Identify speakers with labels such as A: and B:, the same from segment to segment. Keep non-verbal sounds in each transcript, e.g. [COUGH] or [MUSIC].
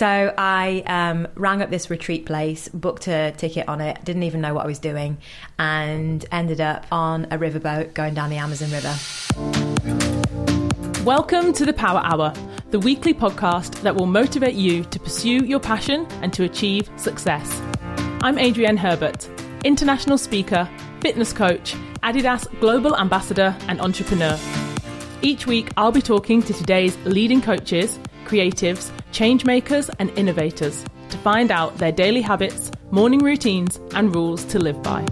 A: So I um, rang up this retreat place, booked a ticket on it, didn't even know what I was doing, and ended up on a riverboat going down the Amazon River.
B: Welcome to the Power Hour, the weekly podcast that will motivate you to pursue your passion and to achieve success. I'm Adrienne Herbert, international speaker, fitness coach, Adidas global ambassador, and entrepreneur. Each week, I'll be talking to today's leading coaches, creatives, change makers, and innovators to find out their daily habits, morning routines, and rules to live by.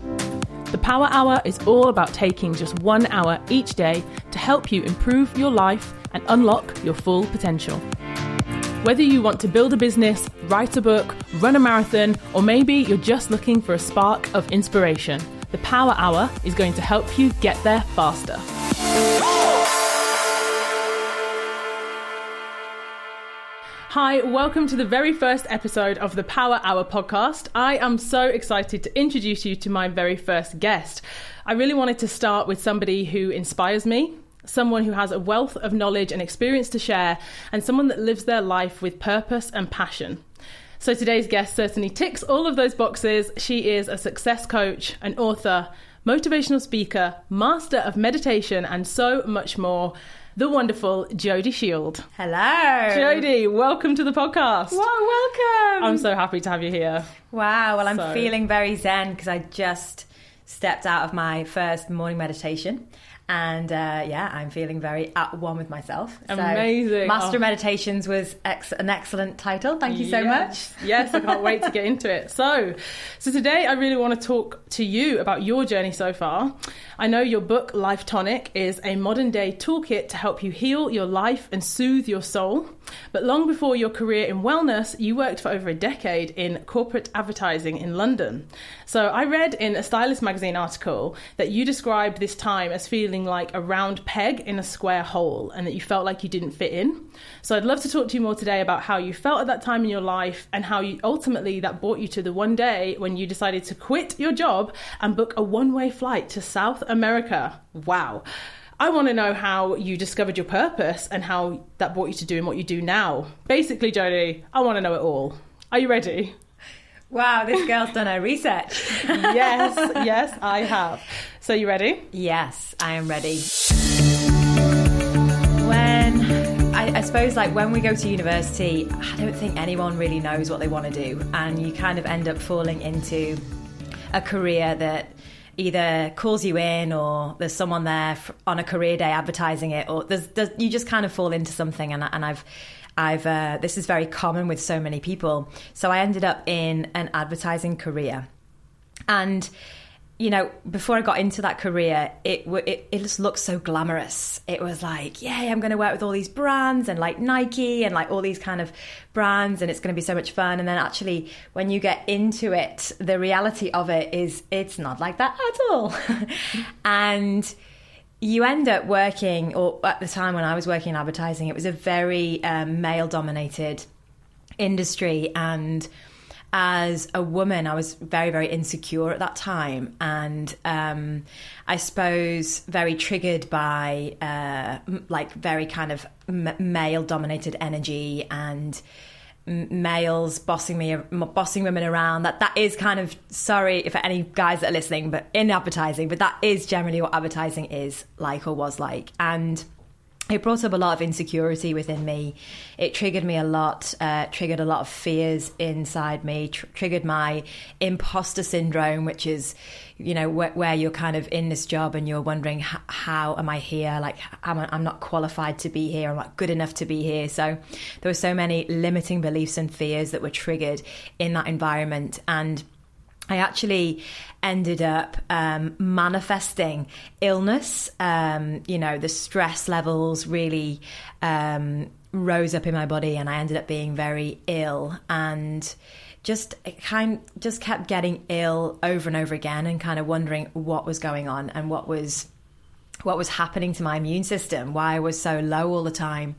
B: The Power Hour is all about taking just one hour each day to help you improve your life and unlock your full potential. Whether you want to build a business, write a book, run a marathon, or maybe you're just looking for a spark of inspiration, the Power Hour is going to help you get there faster. Hi, welcome to the very first episode of the Power Hour podcast. I am so excited to introduce you to my very first guest. I really wanted to start with somebody who inspires me, someone who has a wealth of knowledge and experience to share, and someone that lives their life with purpose and passion. So today's guest certainly ticks all of those boxes. She is a success coach, an author, motivational speaker, master of meditation, and so much more the wonderful Jody Shield.
A: Hello.
B: Jody, welcome to the podcast.
A: Wow, welcome.
B: I'm so happy to have you here.
A: Wow, well, I'm
B: So-
A: feeling very zen because I just stepped out of my first morning meditation. And uh, yeah, I'm feeling very at one with myself. So,
B: Amazing.
A: Master
B: Oh.
A: Meditations was ex- an excellent title. Thank you so
B: Yes.
A: much.
B: yes, I can't wait to get [LAUGHS] into it. So, so today I really want to talk to you about your journey so far. I know your book Life Tonic is a modern day toolkit to help you heal your life and soothe your soul. But long before your career in wellness, you worked for over a decade in corporate advertising in London. So I read in a Stylist magazine article that you described this time as feeling like a round peg in a square hole and that you felt like you didn't fit in. So I'd love to talk to you more today about how you felt at that time in your life and how you ultimately that brought you to the one day when you decided to quit your job and book a one-way flight to South America. Wow. I want to know how you discovered your purpose and how that brought you to doing what you do now. Basically, Jody, I want to know it all. Are you ready?
A: Wow, this girl's done her research. [LAUGHS]
B: yes, yes, I have. So you ready?
A: Yes, I am ready. When I, I suppose, like when we go to university, I don't think anyone really knows what they want to do, and you kind of end up falling into a career that either calls you in, or there's someone there on a career day advertising it, or there's, there's you just kind of fall into something, and, and I've. I've uh, this is very common with so many people. So I ended up in an advertising career, and you know, before I got into that career, it it, it just looked so glamorous. It was like, yay, I'm going to work with all these brands and like Nike and like all these kind of brands, and it's going to be so much fun. And then actually, when you get into it, the reality of it is it's not like that at all. [LAUGHS] and you end up working, or at the time when I was working in advertising, it was a very um, male dominated industry and as a woman i was very very insecure at that time. And um, i suppose very triggered by uh, like very kind of m- male dominated energy and males bossing me bossing women around. That that is kind of sorry if any guys that are listening but in advertising but that is generally what advertising is like or was like. And it brought up a lot of insecurity within me. It triggered me a lot, uh, triggered a lot of fears inside me, tr- triggered my imposter syndrome, which is, you know, wh- where you're kind of in this job and you're wondering, h- how am I here? Like, am I'm not qualified to be here. I'm not good enough to be here. So there were so many limiting beliefs and fears that were triggered in that environment. And I actually ended up um, manifesting illness. Um, you know, the stress levels really um, rose up in my body, and I ended up being very ill and just kind just kept getting ill over and over again, and kind of wondering what was going on and what was what was happening to my immune system, why I was so low all the time.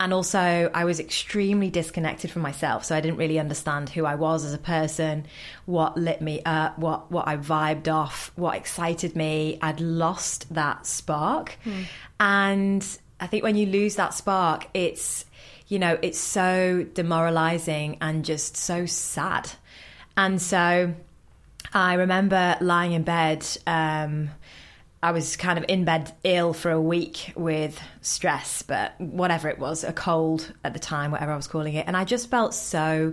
A: And also, I was extremely disconnected from myself. So I didn't really understand who I was as a person, what lit me up, what, what I vibed off, what excited me. I'd lost that spark. And I think when you lose that spark, it's, you know, it's so demoralizing and just so sad. And so I remember lying in bed. Um, I was kind of in bed ill for a week with stress, but whatever it was, a cold at the time, whatever I was calling it. And I just felt so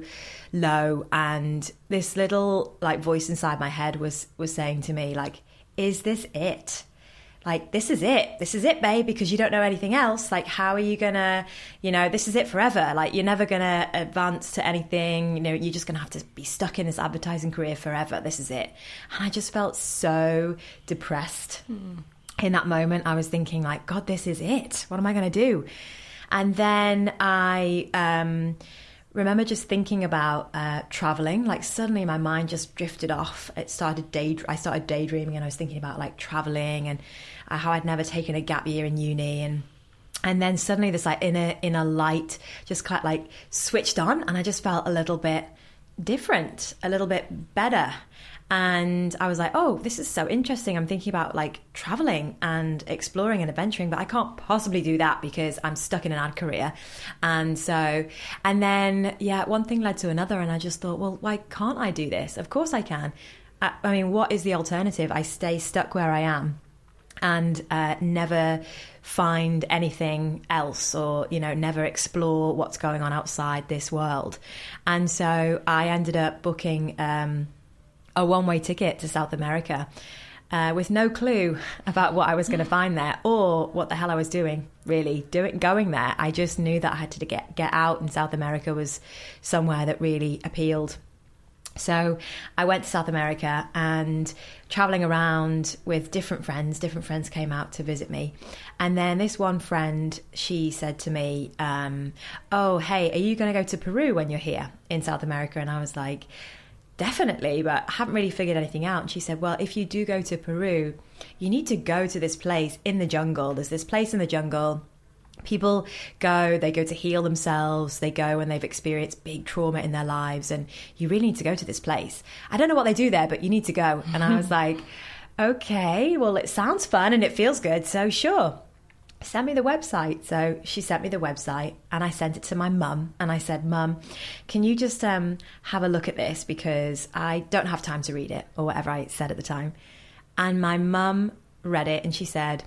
A: low. And this little like voice inside my head was was saying to me, like, is this it? Like this is it. This is it babe because you don't know anything else. Like how are you gonna you know this is it forever. Like you're never gonna advance to anything. You know you're just gonna have to be stuck in this advertising career forever. This is it. And i just felt so depressed mm. in that moment. I was thinking like god this is it. What am i gonna do? And then i um remember just thinking about uh, traveling. Like suddenly, my mind just drifted off. It started day. I started daydreaming, and I was thinking about like traveling and uh, how I'd never taken a gap year in uni, and and then suddenly this like inner inner light just kind of like switched on, and I just felt a little bit different, a little bit better and I was like, oh, this is so interesting. I'm thinking about like traveling and exploring and adventuring, but I can't possibly do that because I'm stuck in an ad career. And so, and then, yeah, one thing led to another. And I just thought, well, why can't I do this? Of course I can. I, I mean, what is the alternative? I stay stuck where I am and uh, never find anything else or you know never explore what's going on outside this world and so i ended up booking um, a one way ticket to South America uh, with no clue about what I was going to find there or what the hell I was doing. Really, doing going there, I just knew that I had to get get out, and South America was somewhere that really appealed. So I went to South America and traveling around with different friends. Different friends came out to visit me, and then this one friend she said to me, um, "Oh, hey, are you going to go to Peru when you're here in South America?" And I was like definitely, but I haven't really figured anything out. And she said, well, if you do go to Peru, you need to go to this place in the jungle. There's this place in the jungle. People go, they go to heal themselves, they go when they've experienced big trauma in their lives, and you really need to go to this place. I don't know what they do there, but you need to go. And I was [LAUGHS] like, okay, well, it sounds fun and it feels good, so sure send me the website. So she sent me the website and I sent it to my mum and I said, Mum, can you just um, have a look at this because I don't have time to read it or whatever I said at the time. And my mum read it and she said,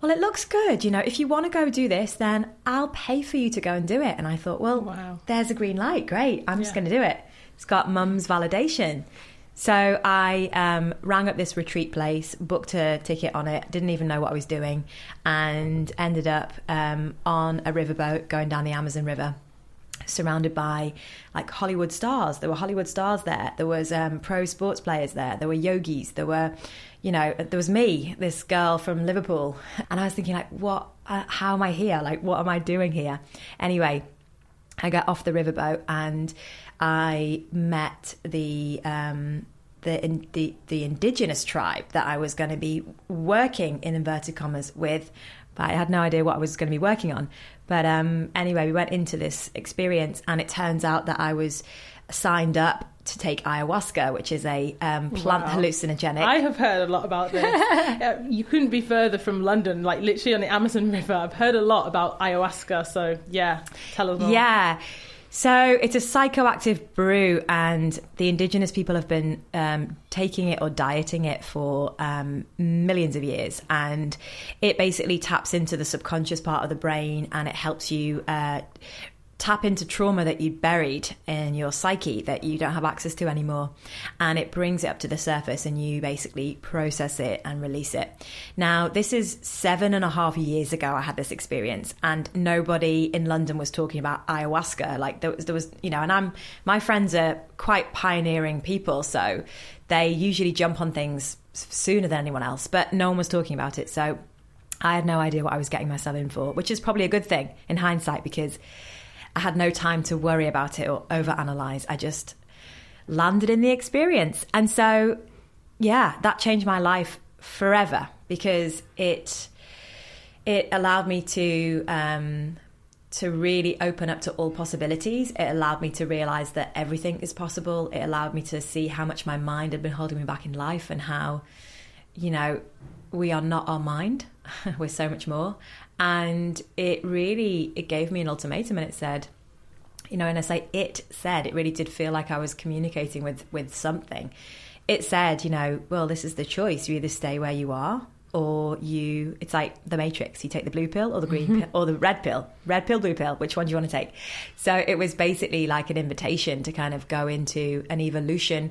A: well, it looks good. You know, if you want to go do this, then I'll pay for you to go and do it. And I thought, well, wow. there's a green light. Great. I'm yeah. just going to do it. It's got mum's validation. So I um, rang up this retreat place, booked a ticket on it, didn't even know what I was doing, and ended up um, on a riverboat going down the Amazon River surrounded by like Hollywood stars. There were Hollywood stars there. There was um, pro sports players there. There were yogis. There were, you know, there was me, this girl from Liverpool, and I was thinking like, what? Uh, how am I here? Like, what am I doing here? Anyway, I got off the riverboat and I met the um, the, in, the the indigenous tribe that I was going to be working in inverted commas with, but I had no idea what I was going to be working on. But um, anyway, we went into this experience, and it turns out that I was signed up to take ayahuasca, which is a um, plant wow. hallucinogenic.
B: I have heard a lot about this. [LAUGHS] you couldn't be further from London, like literally on the Amazon River. I've heard a lot about ayahuasca. So yeah, tell us more.
A: Yeah. So it's a psychoactive brew, and the indigenous people have been um, taking it or dieting it for um, millions of years. And it basically taps into the subconscious part of the brain and it helps you uh, tap into trauma that you buried in your psyche that you don't have access to anymore. And it brings it up to the surface and you basically process it and release it. Now, this is seven and a half years ago I had this experience and nobody in London was talking about ayahuasca. Like there was, there was you know, and I'm, my friends are quite pioneering people. So they usually jump on things sooner than anyone else, but no one was talking about it. So I had no idea what I was getting myself in for, which is probably a good thing in hindsight because I had no time to worry about it or overanalyze. I just landed in the experience. And so, yeah, that changed my life forever because it it allowed me to um, to really open up to all possibilities. It allowed me to realize that everything is possible. It allowed me to see how much my mind had been holding me back in life and how, you know, we are not our mind. [LAUGHS] We're so much more And it really it gave me an ultimatum and it said, you know, and I say it said, it really did feel like I was communicating with with something. It said, you know, well, this is the choice. You either stay where you are or you it's like the matrix you take the blue pill or the green mm-hmm. pill or the red pill red pill blue pill which one do you want to take so it was basically like an invitation to kind of go into an evolution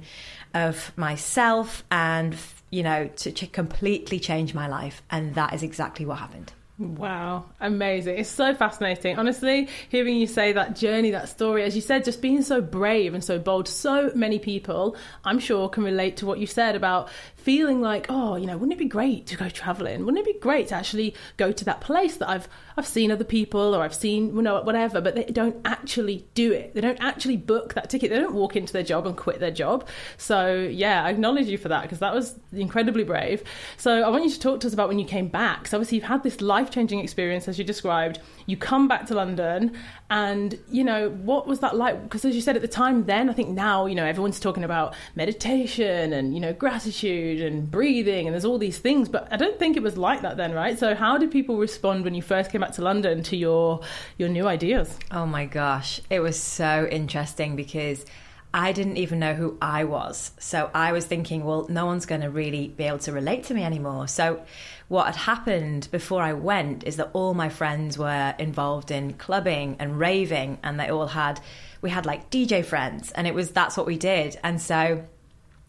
A: of myself and you know to, to completely change my life and that is exactly what happened
B: Wow, amazing. It's so fascinating. Honestly, hearing you say that journey, that story, as you said, just being so brave and so bold, so many people, I'm sure, can relate to what you said about feeling like, oh, you know, wouldn't it be great to go traveling? Wouldn't it be great to actually go to that place that I've I've seen other people or I've seen, you know, whatever, but they don't actually do it. They don't actually book that ticket. They don't walk into their job and quit their job. So, yeah, I acknowledge you for that because that was incredibly brave. So, I want you to talk to us about when you came back. So, obviously, you've had this life changing experience, as you described. You come back to London, and, you know, what was that like? Because, as you said at the time, then, I think now, you know, everyone's talking about meditation and, you know, gratitude and breathing, and there's all these things, but I don't think it was like that then, right? So, how did people respond when you first came back to London to your your new ideas?
A: Oh my gosh, it was so interesting because I didn't even know who I was. So I was thinking, well, no one's going to really be able to relate to me anymore. So what had happened before I went is that all my friends were involved in clubbing and raving and they all had we had like DJ friends and it was that's what we did. And so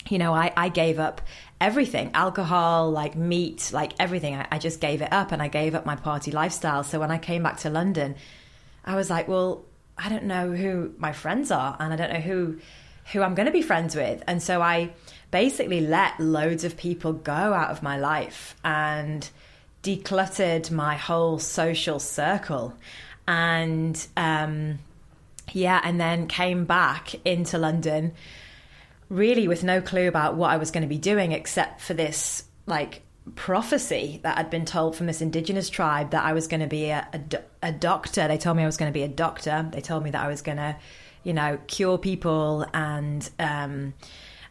A: you know, I, I gave up everything alcohol, like meat, like everything. I, I just gave it up and I gave up my party lifestyle. So when I came back to London, I was like, well, I don't know who my friends are and I don't know who who I'm going to be friends with. And so I basically let loads of people go out of my life and decluttered my whole social circle. And um, yeah, and then came back into London really with no clue about what I was going to be doing except for this like prophecy that I'd been told from this indigenous tribe that I was going to be a, a, a doctor. They told me I was going to be a doctor. They told me that I was going to, you know, cure people and um,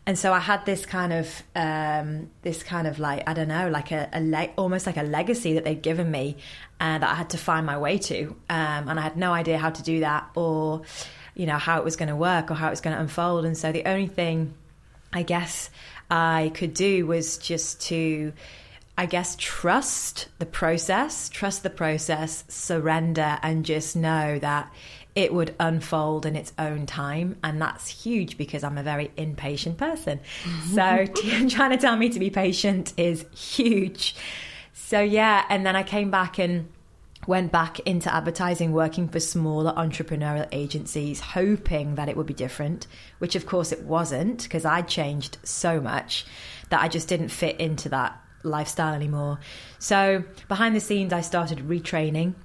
A: and so I had this kind of um, this kind of like I don't know, like a, a le- almost like a legacy that they'd given me uh, that I had to find my way to, um, and I had no idea how to do that or you know, how it was going to work or how it was going to unfold. And so the only thing I guess I could do was just to, I guess, trust the process, trust the process, surrender, and just know that it would unfold in its own time. And that's huge because I'm a very impatient person. Mm-hmm. so [LAUGHS] trying to tell me to be patient is huge. So, yeah. And then I came back and went back into advertising, working for smaller entrepreneurial agencies, hoping that it would be different, which of course it wasn't because I'd changed so much that I just didn't fit into that lifestyle anymore. So, behind the scenes, I started retraining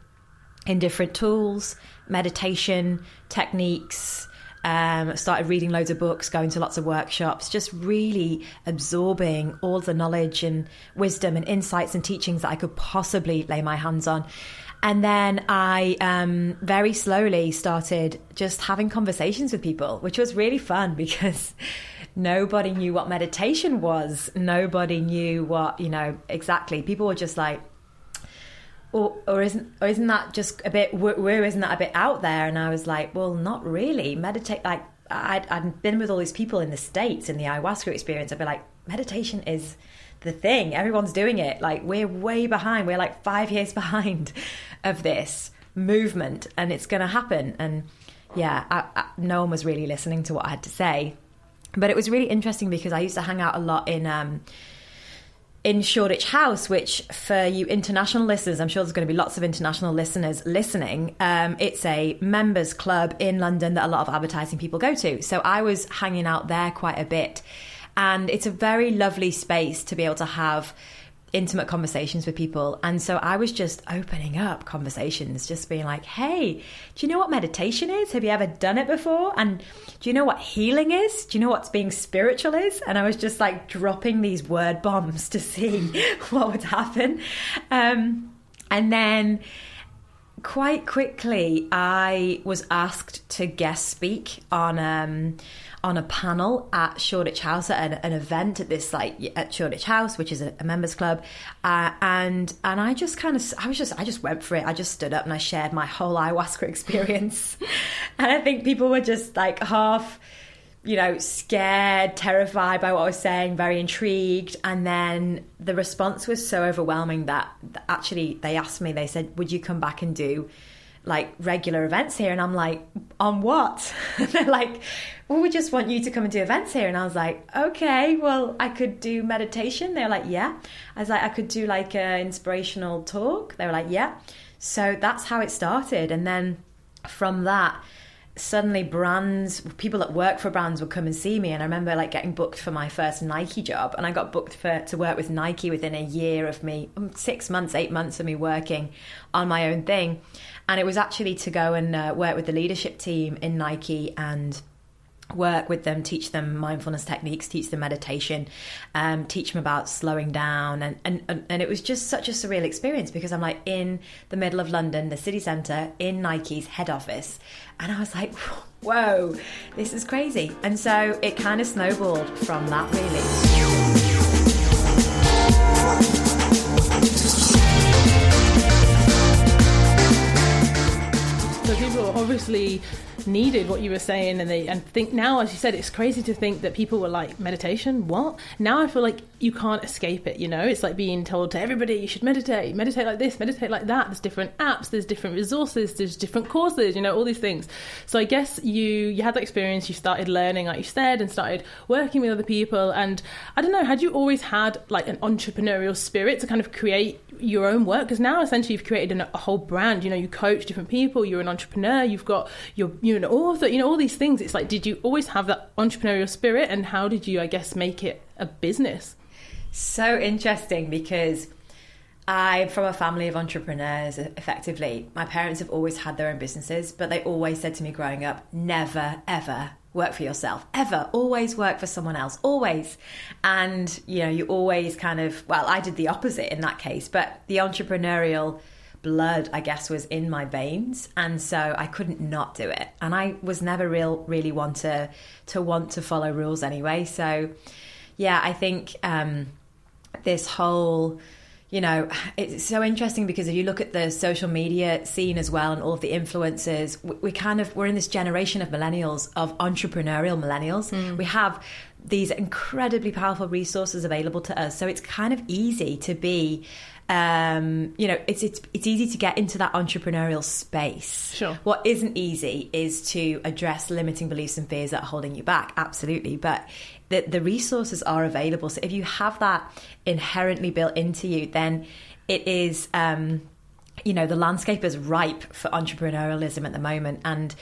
A: in different tools, meditation, techniques. Um, started reading loads of books, going to lots of workshops, just really absorbing all the knowledge and wisdom and insights and teachings that I could possibly lay my hands on. And then I um, very slowly started just having conversations with people, which was really fun [LAUGHS] because nobody knew what meditation was. Nobody knew what, you know, exactly. People were just like, or, or isn't or isn't that just a bit where isn't that a bit out there and i was like well not really meditate like I'd, I'd been with all these people in the states in the ayahuasca experience i'd be like meditation is the thing. Everyone's doing it. Like we're way behind. We're like five years [LAUGHS] behind of this movement, and it's going to happen. And yeah, I, I, no one was really listening to what I had to say. But it was really interesting because I used to hang out a lot in. Um, in Shoreditch House, which for you international listeners, I'm sure there's going to be lots of international listeners listening. Um, it's a members club in London that a lot of advertising people go to. So I was hanging out there quite a bit. And it's a very lovely space to be able to have intimate conversations with people. And so I was just opening up conversations, just being like, hey, do you know what meditation is? Have you ever done it before? And do you know what healing is? Do you know what's being spiritual is? And I was just like dropping these word bombs to see [LAUGHS] what would happen. Um, and then quite quickly, I was asked to guest speak on um, on a panel at Shoreditch House at an, an, event at this like at Shoreditch House, which is a, a members club, uh, and and I just kind of I was just I just went for it. I just stood up and I shared my whole ayahuasca [LAUGHS] experience, and I think people were just like half you know, scared, terrified by what I was saying, very intrigued. And then the response was so overwhelming that actually they asked me, they said, Would you come back and do like regular events here? And I'm like, On what? [LAUGHS] they're like, Well, we just want you to come and do events here. And I was like, Okay, well, I could do meditation. They're like, Yeah. I was like, I could do like an inspirational talk. They were like, Yeah. So that's how it started. And then from that, suddenly brands people that work for brands would come and see me. And i remember like getting booked for my first nike job. And i got booked for to work with nike within a year of me um, six months eight months of me working on my own thing. And it was actually to go and uh, work with the leadership team in nike and work with them, teach them mindfulness techniques, teach them meditation, um, teach them about slowing down. And, and, and it was just such a surreal experience because I'm like in the middle of London, the city centre, in Nike's head office. And I was like, [LAUGHS] whoa, this is crazy. And so it kind of snowballed from that, really.
B: So people obviously needed what you were saying and they and think now as you said it's crazy to think that people were like meditation? What? Now i feel like you can't escape it you know? It's like being told to everybody you should meditate meditate like this meditate like that. There's different apps there's different resources there's different courses you know all these things. So i guess you you had that experience you started learning like you said and started working with other people and i don't know had you always had like an entrepreneurial spirit to kind of create your own work? Because now essentially you've created a whole brand you know you coach different people you're an entrepreneur you've got your you know all of the you know all these things it's like did you always have that entrepreneurial spirit and how did you i guess make it a business
A: so interesting because I'm from a family of entrepreneurs, effectively. My parents have always had their own businesses, but they always said to me growing up never, ever work for yourself, ever. Always work for someone else, always. And, you know, you always kind of, well, I did the opposite in that case, but the entrepreneurial blood, I guess, was in my veins, and so I couldn't not do it. And I was never real, really want to to want to follow rules anyway. So, yeah, I think um, this whole you know, it's so interesting because if you look at the social media scene as well and all of the influencers, we, we kind of we're in this generation of millennials, of entrepreneurial millennials. Mm. We have these incredibly powerful resources available to us, so it's kind of easy to be um, you know, it's it's it's easy to get into that entrepreneurial space.
B: Sure.
A: What isn't easy is to address limiting beliefs and fears that are holding you back. Absolutely, but the the resources are available. So if you have that inherently built into you, then it is. Um, you know, the landscape is ripe for entrepreneurialism at the moment, and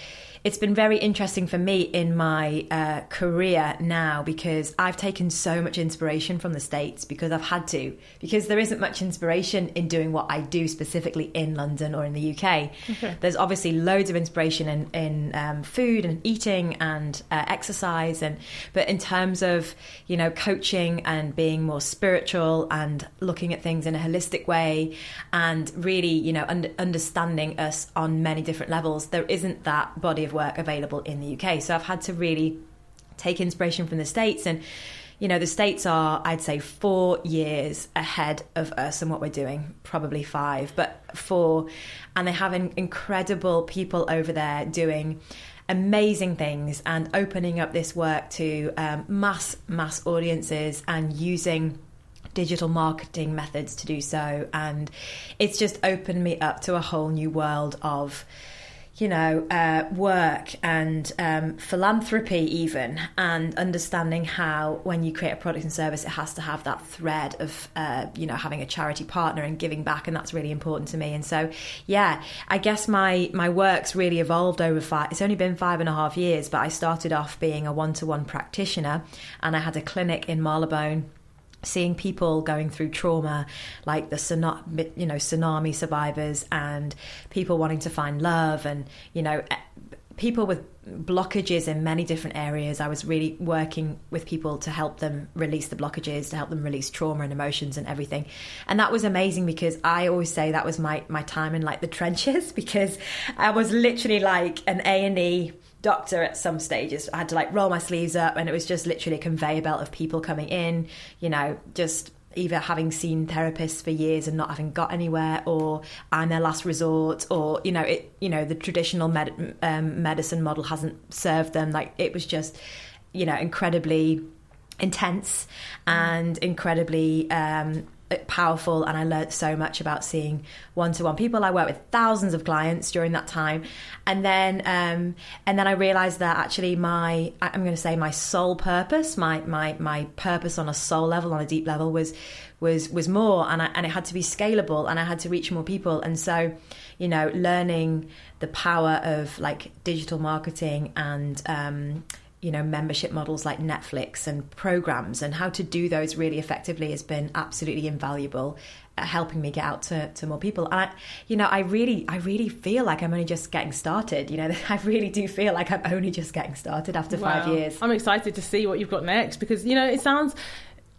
A: it's been very interesting for me in my uh, career now because I've taken so much inspiration from the States because I've had to, because there isn't much inspiration in doing what I do specifically in London or in the UK. Okay. There's obviously loads of inspiration in, in um, food and eating and uh, exercise, and but in terms of you know coaching and being more spiritual and looking at things in a holistic way and really you know un- understanding us on many different levels, there isn't that body of work available in the UK. So I've had to really take inspiration from the States and you know, the States are, I'd say, four years ahead of us and what we're doing, probably five, but four. And they have incredible people over there doing amazing things and opening up this work to um, mass, mass audiences and using digital marketing methods to do so. And it's just opened me up to a whole new world of you know, uh, work and um, philanthropy, even, and understanding how when you create a product and service, it has to have that thread of, uh, you know, having a charity partner and giving back, and that's really important to me. And so, yeah, I guess my my work's really evolved over five. It's only been five and a half years, but I started off being a one to one practitioner, and I had a clinic in Marylebone seeing people going through trauma like the you know tsunami survivors and people wanting to find love and you know eh, people with blockages in many different areas. I was really working with people to help them release the blockages, to help them release trauma and emotions and everything. And that was amazing because I always say that was my my time in like the trenches [LAUGHS] because I was literally like an A and E doctor at some stages. I had to like roll my sleeves up and it was just literally a conveyor belt of people coming in, you know, just either having seen therapists for years and not having got anywhere or I'm their last resort or you know it you know the traditional med- um, medicine model hasn't served them like it was just you know incredibly intense and incredibly um, powerful and I learned so much about seeing one-to-one people. I worked with thousands of clients during that time. And then um, and then I realized that actually my I'm going to say my sole purpose, my my my purpose on a soul level, on a deep level was was was more and I, and it had to be scalable and I had to reach more people. And so, you know, learning the power of like digital marketing and um, you know membership models like Netflix and programs and how to do those really effectively has been absolutely invaluable at helping me get out to, to more people and I, you know I really I really feel like I'm only just getting started you know [LAUGHS] I really do feel like I'm only just getting started after wow. five years
B: I'm excited to see what you've got next because you know it sounds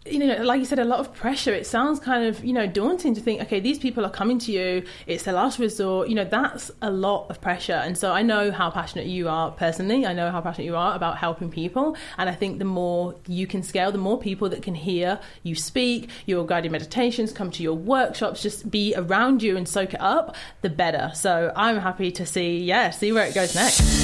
B: you know, like you said, a lot of pressure. It sounds kind of, you know, daunting to think, okay, these people are coming to you. It's their last resort. You know, that's a lot of pressure. And so I know how passionate you are personally. I know how passionate you are about helping people. And I think the more you can scale, the more people that can hear you speak, your guided meditations, come to your workshops, just be around you and soak it up, the better. So I'm happy to see, yeah, see where it goes next.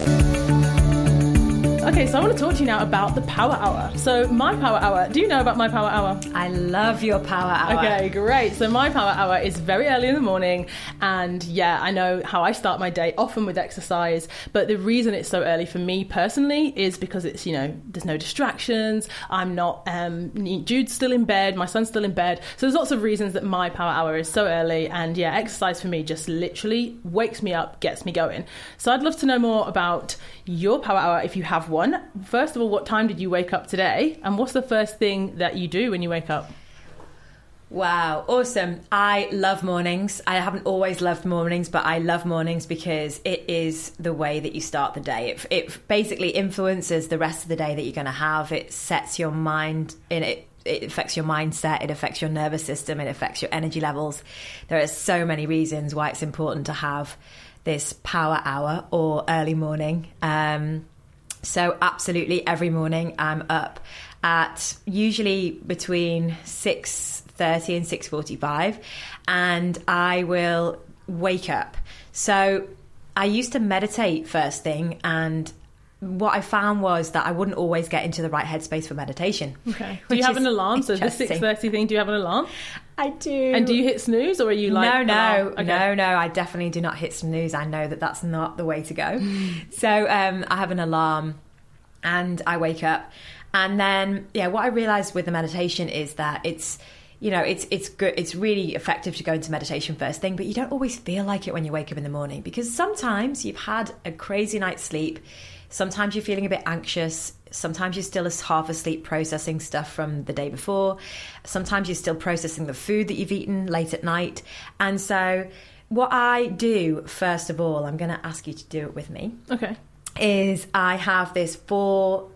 C: you
B: Okay, so I want to talk to you now about the Power Hour. So, my Power Hour, do you know about my Power Hour?
A: I love your Power Hour.
B: Okay, great. So, my Power Hour is very early in the morning, and yeah, I know how I start my day, often with exercise. But the reason it's so early for me personally is because it's, you know, there's no distractions. I'm not, um, Jude's still in bed, my son's still in bed. So, there's lots of reasons that my Power Hour is so early. And yeah, exercise for me just literally wakes me up, gets me going. So, I'd love to know more about your Power Hour if you have one First of all, what time did you wake up today? And what's the first thing that you do when you wake up?
A: Wow, awesome. I love mornings. I haven't always loved mornings, but I love mornings because it is the way that you start the day. It, it basically influences the rest of the day that you're going to have. It sets your mind in it. It affects your mindset, it affects your nervous system, it affects your energy levels. There are so many reasons why it's important to have this power hour or early morning. Um, so, absolutely, every morning I'm up at usually between 6.30 and 6.45 and I will wake up. So, I used to meditate first thing and what I found was that I wouldn't always get into the right headspace for meditation.
B: Okay. Do you have an alarm? So the six thirty thing. Do you have an alarm?
A: I do.
B: And do you hit snooze, or are you like?
A: No, no, okay. no, no. I definitely do not hit snooze. I know that that's not the way to go. so um, I have an alarm, and I wake up, and then yeah, what I realized with the meditation is that it's you know it's it's good it's really effective to go into meditation first thing but you don't always feel like it when you wake up in the morning because sometimes you've had a crazy night's sleep Sometimes you're feeling a bit anxious. Sometimes you're still half asleep processing stuff from the day before. Sometimes you're still processing the food that you've eaten late at night. And so, what I do, first of all, I'm going to ask you to do it with me.
B: Okay.
A: Is I have this four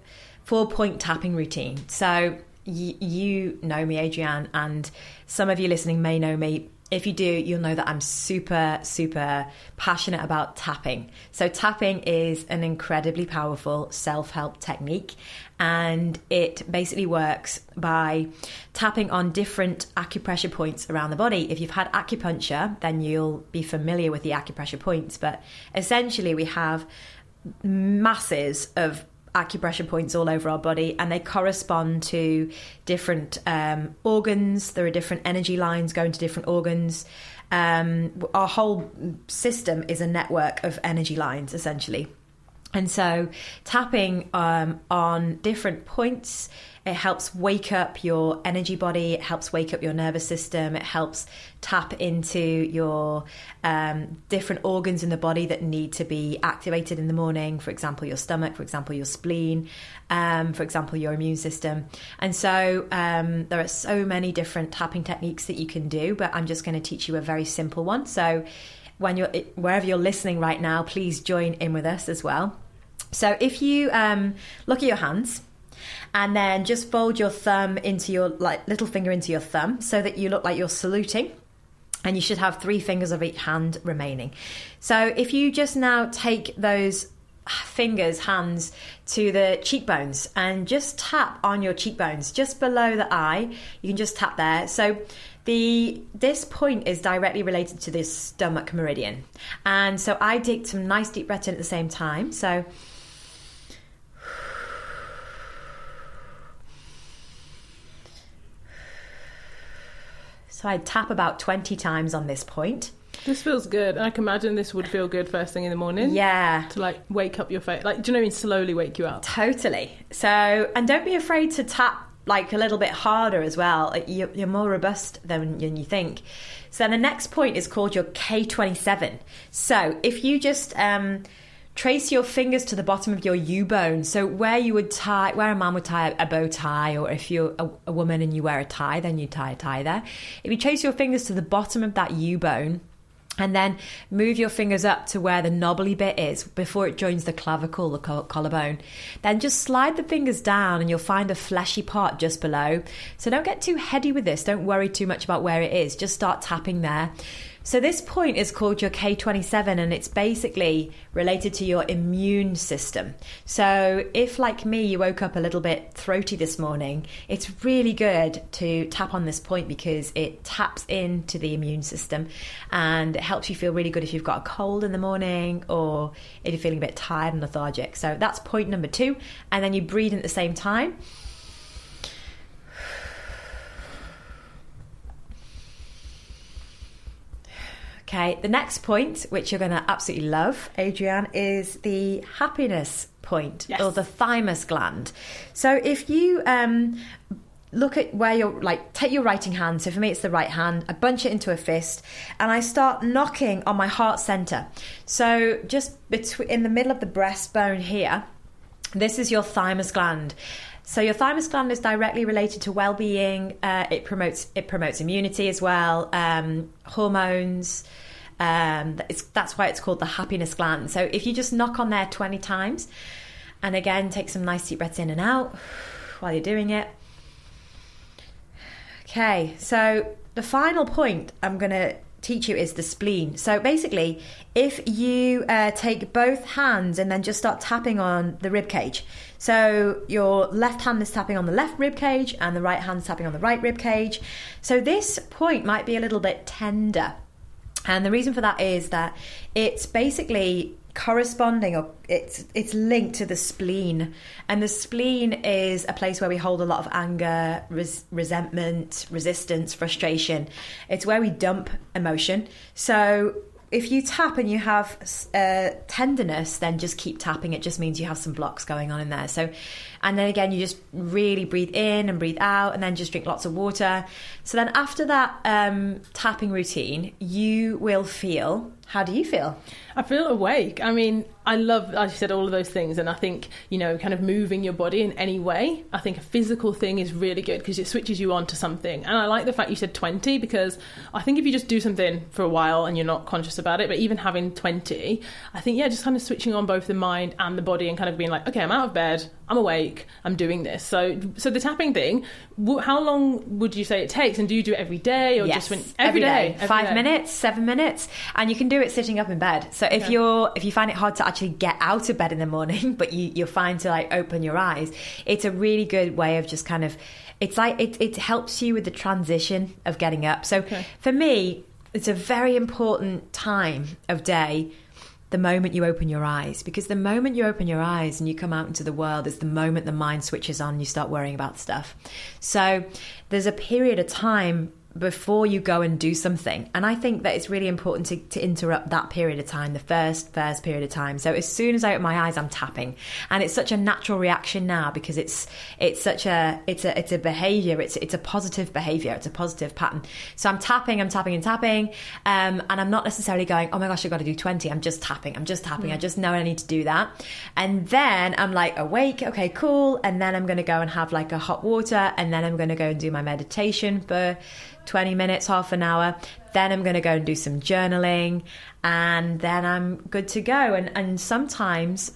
A: four point tapping routine. So, y- you know me, Adrienne, and some of you listening may know me if you do, you'll know that I'm super, super passionate about tapping. So, tapping is an incredibly powerful self help technique, and it basically works by tapping on different acupressure points around the body. If you've had acupuncture, then you'll be familiar with the acupressure points, but essentially, we have masses of acupressure points all over our body and they correspond to different um, organs. There are different energy lines going to different organs. um, our whole system is a network of energy lines, essentially. And so, tapping um, on different points, it helps wake up your energy body. It helps wake up your nervous system. It helps tap into your um, different organs in the body that need to be activated in the morning. For example, your stomach. For example, your spleen. Um, for example, your immune system. And so, um, there are so many different tapping techniques that you can do. But I'm just going to teach you a very simple one. So when you're wherever you're listening right now, please join in with us as well. So if you um, look at your hands and then just fold your thumb into your like little finger into your thumb so that you look like you're saluting and you should have three fingers of each hand remaining. So if you just now take those fingers, hands to the cheekbones and just tap on your cheekbones just below the eye. You can just tap there. So the this point is directly related to this stomach meridian. And so I take some nice deep breaths in at the same time. So So I tap about 20 times on this point.
B: This feels good. I can imagine this would feel good first thing in the morning.
A: Yeah.
B: To like wake up your face. Like, do you know what I mean? Slowly wake you up.
A: Totally. So, and don't be afraid to tap like a little bit harder as well. You're, you're more robust than, than you think. So the next point is called your K27. So if you just um, trace your fingers to the bottom of your U bone. So where you would tie, where a man would tie a bow tie, or if you're a, a woman and you wear a tie, then you tie a tie there. If you trace your fingers to the bottom of that U bone, and then move your fingers up to where the knobbly bit is before it joins the clavicle, the collarbone. Then just slide the fingers down and you'll find a fleshy part just below. So don't get too heady with this. Don't worry too much about where it is. Just start tapping there. So, this point is called your K27, and it's basically related to your immune system. So, if like me, you woke up a little bit throaty this morning, it's really good to tap on this point because it taps into the immune system and it helps you feel really good if you've got a cold in the morning or if you're feeling a bit tired and lethargic. So, that's point number two. And then you breathe at the same time. Okay, the next point, which you're going to absolutely love, Adrienne, is the happiness point
B: yes.
A: or the thymus gland. So if you um, look at where you're like take your writing hand so for me it's the right hand i bunch it into a fist and i start knocking on my heart center so just between in the middle of the breastbone here this is your thymus gland so your thymus gland is directly related to well-being. Uh, it promotes it promotes immunity as well, um, hormones. Um, that's why it's called the happiness gland. So if you just knock on there twenty times, and again take some nice deep breaths in and out while you're doing it. Okay, so the final point I'm going to teach you is the spleen. So basically, if you uh, take both hands and then just start tapping on the rib cage. So your left hand is tapping on the left rib cage and the right hand is tapping on the right rib cage. So this point might be a little bit tender. And the reason for that is that it's basically corresponding or it's it's linked to the spleen and the spleen is a place where we hold a lot of anger res- resentment resistance frustration it's where we dump emotion so if you tap and you have uh, tenderness, then just keep tapping. It just means you have some blocks going on in there. So, and then again, you just really breathe in and breathe out, and then just drink lots of water. So then, after that um, tapping routine, you will feel. How do you feel?
B: I feel awake. I mean, I love, as you said, all of those things. And I think, you know, kind of moving your body in any way, I think a physical thing is really good because it switches you on to something. And I like the fact you said 20 because I think if you just do something for a while and you're not conscious about it, but even having 20, I think, yeah, just kind of switching on both the mind and the body and kind of being like, okay, I'm out of bed, I'm awake, I'm doing this. So, so the tapping thing, how long would you say it takes? And do you do it every day or
A: yes,
B: just when
A: every, every day?
B: day every
A: five
B: day.
A: minutes, seven minutes, and you can do it sitting up in bed. So if you're if you find it hard to actually get out of bed in the morning, [LAUGHS] but you, you're fine to like open your eyes, it's a really good way of just kind of. It's like it, it helps you with the transition of getting up. So okay. for me, it's a very important time of day the moment you open your eyes because the moment you open your eyes and you come out into the world is the moment the mind switches on and you start worrying about stuff. So there's a period of time before you go and do something. And I think that it's really important to, to interrupt that period of time, the first, first period of time. So as soon as I open my eyes, I'm tapping. And it's such a natural reaction now because it's it's such a it's a it's a behavior, it's it's a positive behavior, it's a positive pattern. So I'm tapping, I'm tapping and tapping. Um, and I'm not necessarily going, oh my gosh, I've got to do 20. I'm just tapping, I'm just tapping, mm. I just know I need to do that. And then I'm like awake, okay, cool. And then I'm gonna go and have like a hot water, and then I'm gonna go and do my meditation for 20 minutes, half an hour. Then I'm going to go and do some journaling and then I'm good to go. And, and sometimes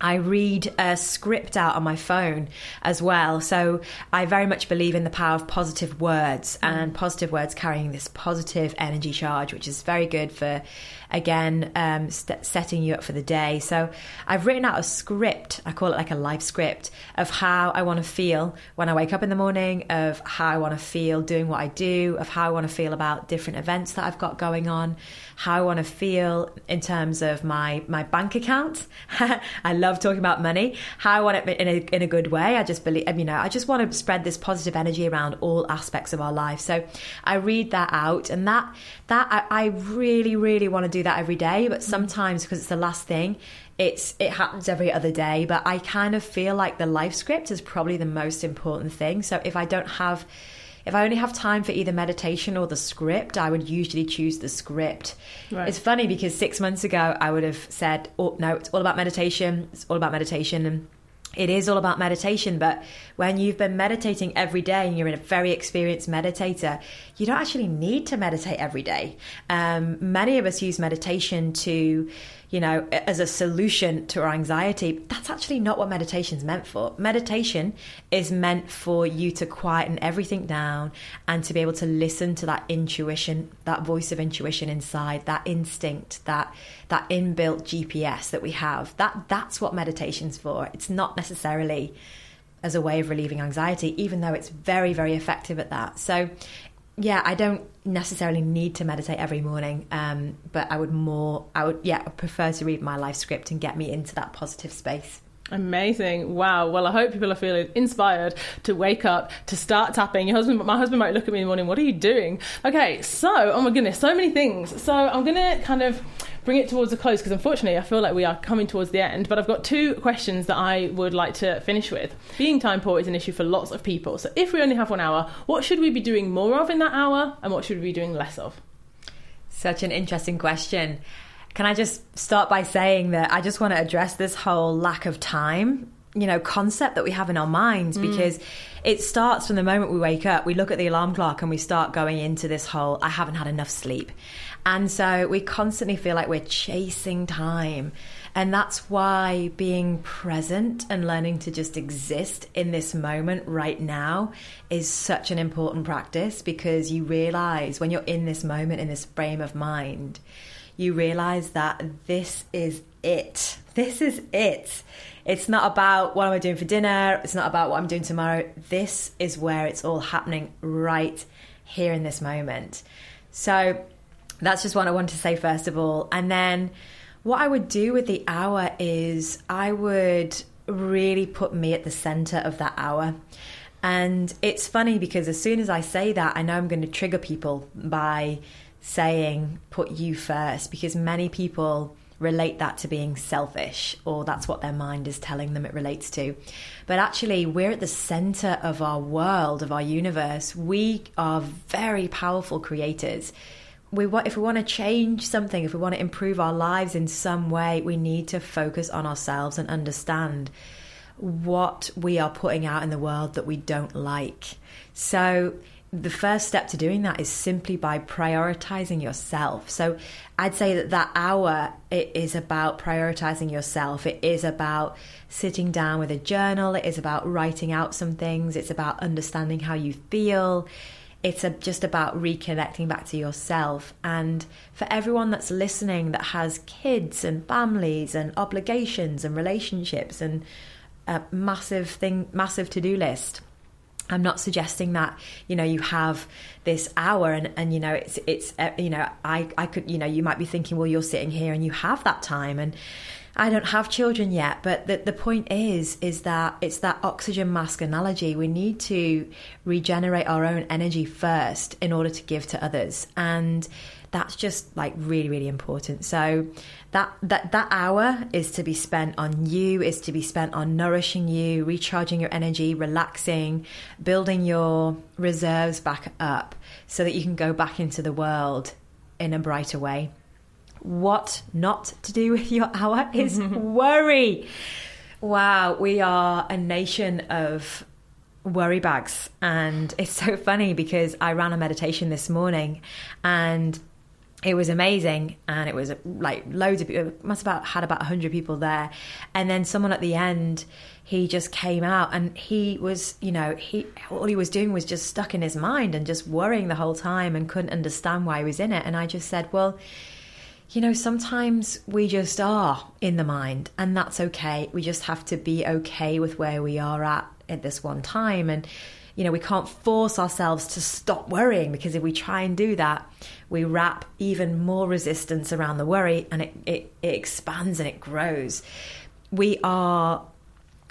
A: I read a script out on my phone as well. So I very much believe in the power of positive words and positive words carrying this positive energy charge, which is very good for again, um, st- setting you up for the day. So I've written out a script, I call it like a life script, of how I want to feel when I wake up in the morning, of how I want to feel doing what I do, of how I want to feel about different events that I've got going on, how I want to feel in terms of my, my bank account. [LAUGHS] I love talking about money, how I want it in a, in a good way. I just believe, you know, I just want to spread this positive energy around all aspects of our life. So I read that out and that, that I, I really, really want to do that every day, but mm-hmm. sometimes because it's the last thing, it's it happens every other day. But I kind of feel like the life script is probably the most important thing. So if I don't have if I only have time for either meditation or the script, I would usually choose the script. Right. It's funny because six months ago I would have said, "Oh no, it's all about meditation. It's all about meditation." And it is all about meditation, but when you've been meditating every day and you're a very experienced meditator, you don't actually need to meditate every day. Um, many of us use meditation to you know, as a solution to our anxiety. That's actually not what meditation is meant for. Meditation is meant for you to quieten everything down and to be able to listen to that intuition, that voice of intuition inside, that instinct, that that inbuilt GPS that we have. That that's what meditation's for. It's not necessarily as a way of relieving anxiety, even though it's very, very effective at that. So yeah, I don't necessarily need to meditate every morning, um, but I would more, I would, yeah, prefer to read my life script and get me into that positive space.
B: Amazing. Wow. Well, I hope people are feeling inspired to wake up, to start tapping. Your husband, my husband might look at me in the morning, what are you doing? Okay. So, oh my goodness, so many things. So I'm going to kind of bring it towards a close because unfortunately I feel like we are coming towards the end. But I've got two questions that I would like to finish with. Being time poor is an issue for lots of people. So if we only have one hour, what should we be doing more of in that hour and what should we be doing less of?
A: Such an interesting question. Can I just start by saying that I just want to address this whole lack of time you know concept that we have in our minds mm. because mm. it starts from the moment we wake up we look at the alarm clock and we start going into this whole i haven't had enough sleep and so we constantly feel like we're chasing time. And that's why being present and learning to just exist in this moment right now is such an important practice because you realize when you're in this moment, in this frame of mind, you realize that this is it. This is it. It's not about what am I doing for dinner, it's not about what I'm doing tomorrow. This is where it's all happening right here in this moment. So, that's just what I want to say first of all. And then what I would do with the hour is I would really put me at the center of that hour. And it's funny because as soon as I say that, I know I'm going to trigger people by saying, put you first, because many people relate that to being selfish, or that's what their mind is telling them it relates to. But actually, we're at the center of our world, of our universe. We are very powerful creators we want if we want to change something if we want to improve our lives in some way we need to focus on ourselves and understand what we are putting out in the world that we don't like so the first step to doing that is simply by prioritizing yourself so i'd say that that hour it is about prioritizing yourself it is about sitting down with a journal it is about writing out some things it's about understanding how you feel it's a, just about reconnecting back to yourself. And for everyone that's listening that has kids and families and obligations and relationships and a massive thing, massive to do list. I'm not suggesting that you know you have this hour and and you know it's it's uh, you know I I could you know you might be thinking well you're sitting here and you have that time and I don't have children yet, but the, the point is, is that it's that oxygen mask analogy. We need to regenerate our own energy first in order to give to others. And that's just like really, really important. So that, that, that hour is to be spent on you, is to be spent on nourishing you, recharging your energy, relaxing, building your reserves back up so that you can go back into the world in a brighter way what not to do with your hour is [LAUGHS] worry. Wow, we are a nation of worry bags. And it's so funny because I ran a meditation this morning and it was amazing and it was like loads of people must have had about 100 people there and then someone at the end he just came out and he was you know he all he was doing was just stuck in his mind and just worrying the whole time and couldn't understand why he was in it and i just said well you know, sometimes we just are in the mind, and that's okay. We just have to be okay with where we are at at this one time. And, you know, we can't force ourselves to stop worrying because if we try and do that, we wrap even more resistance around the worry and it, it, it expands and it grows. We are,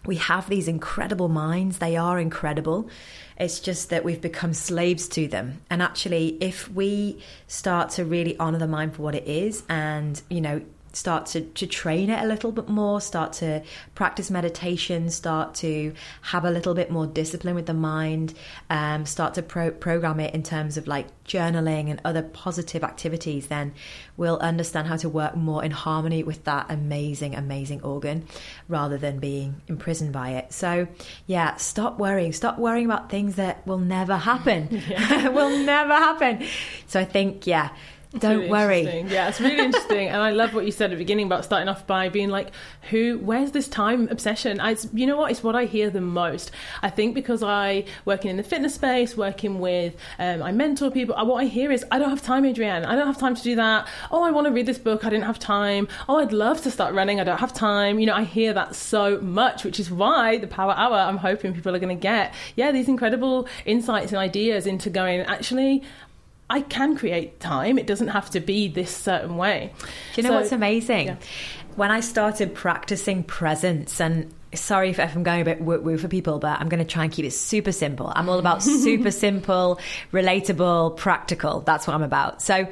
A: we have these incredible minds, they are incredible. It's just that we've become slaves to them. And actually, if we start to really honor the mind for what it is and, you know, start to, to train it a little bit more, start to practice meditation, start to have a little bit more discipline with the mind, um, start to pro- program it in terms of like journaling and other positive activities, then we'll understand how to work more in harmony with that amazing, amazing organ rather than being imprisoned by it. So, yeah, stop worrying. Stop worrying about things that will never happen. [LAUGHS] [LAUGHS] will never happen. So, I think, yeah don't
B: really
A: worry.
B: Yeah, it's really interesting, and I love what you said at the beginning about starting off by being like, "Who? Where's this time obsession?" I, you know what? It's what I hear the most. I think because I working in the fitness space, working with, um, I mentor people. What I hear is, "I don't have time, Adrienne. I don't have time to do that. Oh, I want to read this book. I didn't have time. Oh, I'd love to start running. I don't have time." You know, I hear that so much, which is why the Power Hour. I'm hoping people are going to get, yeah, these incredible insights and ideas into going. Actually, I can create time. It doesn't have to be this certain way.
A: Do you know so, what's amazing? Yeah. When I started practicing presence, and sorry if, I'm going a bit woo woo for people, but I'm going to try and keep it super simple. I'm all about [LAUGHS] super simple, relatable, practical. That's what I'm about. So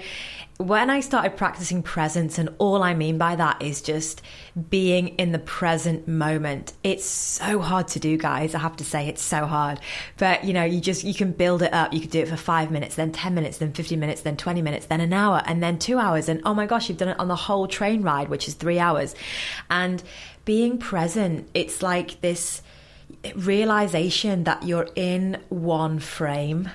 A: when I started practicing presence, and all I mean by that is just being in the present moment. It's so hard to do, guys. I have to say, it's so hard. But you know, you just you can build it up. You could do it for five minutes, then ten minutes, then fifteen minutes, then twenty minutes, then an hour, and then two hours. And oh my gosh, you've done it on the whole train ride, which is three hours. And being present, it's like this realization that you're in one frame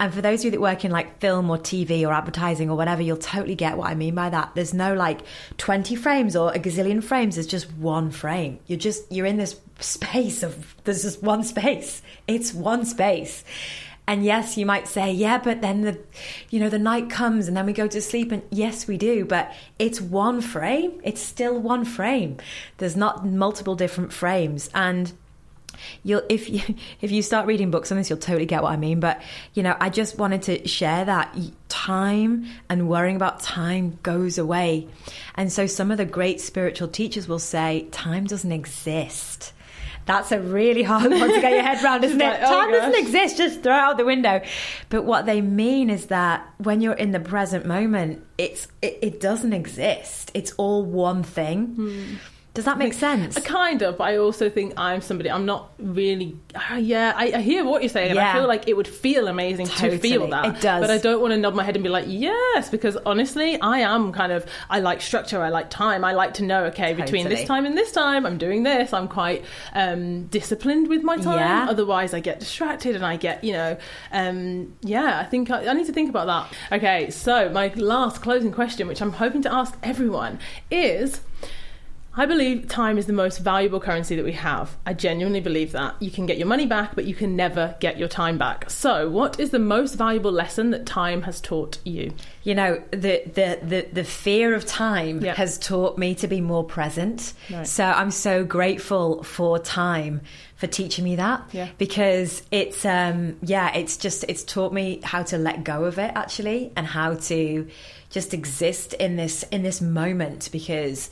A: and for those of you that work in like film or TV or advertising or whatever, you'll totally get what I mean by that. There's no like 20 frames or a gazillion frames. There's just one frame. You're just, you're in this space of, there's just one space. It's one space. And yes, you might say, yeah, but then the, you know, the night comes and then we go to sleep. And yes, we do, but it's one frame. It's still one frame. There's not multiple different frames. And you'll if you [LAUGHS] if you start reading books on this, you'll totally get what I mean. But you know, I just wanted to share that time and worrying about time goes away. And so some of the great spiritual teachers will say time doesn't exist. That's a really hard one to get your head [LAUGHS] around, isn't like, it? Oh time doesn't exist, just throw it out the window. But what they mean is that when you're in the present moment, it's it, it doesn't exist. It's all one thing. Hmm. Does that make sense?
B: Kind of, but I also think I'm somebody. I'm not really. Uh, yeah, I, I, hear what you're saying, and yeah. I feel like it would feel amazing totally. to feel that.
A: It does,
B: but I don't want to nod my head and be like, yes, because honestly, I am kind of. I like structure. I like time. I like to know. Okay, totally. between this time and this time, I'm doing this. I'm quite um, disciplined with my time. Yeah. Otherwise, I get distracted and I get, you know, um, yeah. I think I, I need to think about that. Okay, so my last closing question, which I'm hoping to ask everyone, is I believe time is the most valuable currency that we have. I genuinely believe that. You can get your money back, but you can never get your time back. So, what is the most valuable lesson that time has taught you?
A: You know, the the the, the fear of time yep. has taught me to be more present. Right. So, I'm so grateful for time for teaching me that
B: yeah.
A: because it's um yeah, it's just it's taught me how to let go of it actually and how to just exist in this in this moment because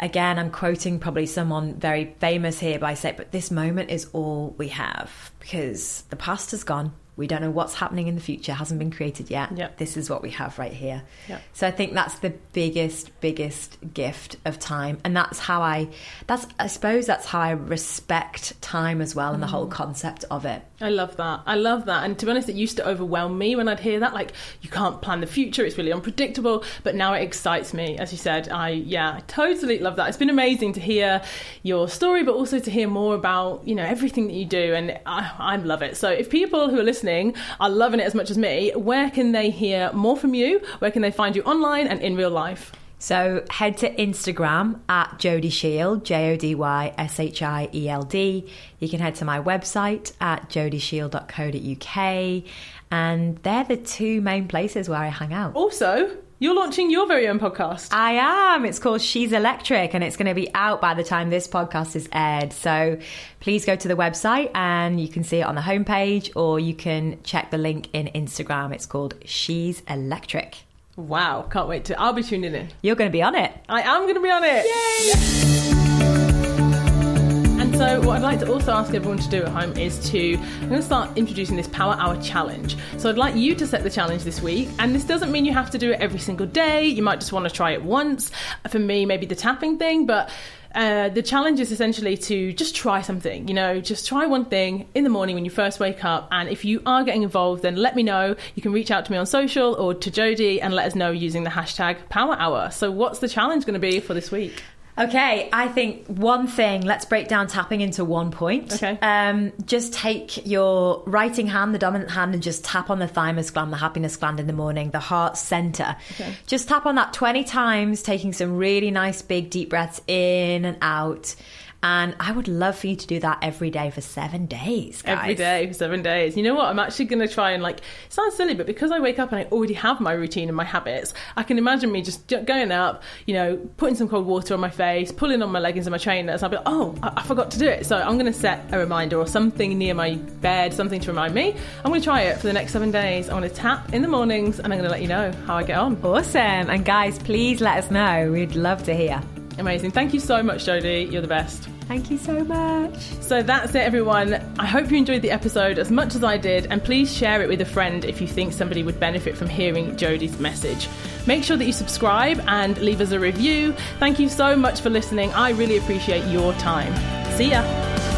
A: again, I'm quoting probably someone very famous here by saying, but this moment is all we have because the past has gone. We don't know what's happening in the future, hasn't been created yet.
B: Yep.
A: This is what we have right here.
B: Yep.
A: So I think that's the biggest, biggest gift of time. And that's how I, that's, I suppose that's how I respect time as well and the whole mm. concept of it.
B: I love that. I love that. And to be honest, it used to overwhelm me when I'd hear that. Like, you can't plan the future, it's really unpredictable. But now it excites me. As you said, I, yeah, I totally love that. It's been amazing to hear your story, but also to hear more about, you know, everything that you do. And I, I love it. So if people who are listening are loving it as much as me, where can they hear more from you? Where can they find you online and in real life?
A: So head to Instagram at Jody Shield, J O D Y S H I E L D. You can head to my website at jodyshield.co.uk. And they're the two main places where I hang out.
B: Also, you're launching your very own podcast.
A: I am. It's called She's Electric and it's going to be out by the time this podcast is aired. So please go to the website and you can see it on the homepage or you can check the link in Instagram. It's called She's Electric.
B: Wow, can't wait to. I'll be tuning in.
A: You're going to be on it.
B: I am going to be on it. Yay! And so, what I'd like to also ask everyone to do at home is to, I'm going to start introducing this Power Hour challenge. So, I'd like you to set the challenge this week. And this doesn't mean you have to do it every single day. You might just want to try it once. For me, maybe the tapping thing, but uh, the challenge is essentially to just try something, you know, just try one thing in the morning when you first wake up. And if you are getting involved, then let me know. You can reach out to me on social or to Jody and let us know using the hashtag Power Hour. So, what's the challenge going to be for this week?
A: Okay, I think one thing, let's break down tapping into one point.
B: Okay.
A: Um, just take your writing hand, the dominant hand, and just tap on the thymus gland, the happiness gland in the morning, the heart center.
B: Okay.
A: Just tap on that 20 times, taking some really nice big deep breaths in and out. And I would love for you to do that every day for seven days. Guys.
B: Every day for seven days. You know what? I'm actually going to try and like. It sounds silly, but because I wake up and I already have my routine and my habits, I can imagine me just going up, you know, putting some cold water on my face, pulling on my leggings and my trainers. I'll be like, oh, I, I forgot to do it. So I'm going to set a reminder or something near my bed, something to remind me. I'm going to try it for the next seven days. I'm going to tap in the mornings and I'm going to let you know how I get on.
A: Awesome. And guys, please let us know. We'd love to hear.
B: Amazing. Thank you so much, Jody. You're the best.
A: Thank you so much.
B: So that's it, everyone. I hope you enjoyed the episode as much as I did, and please share it with a friend if you think somebody would benefit from hearing Jody's message. Make sure that you subscribe and leave us a review. Thank you so much for listening. I really appreciate your time. See ya.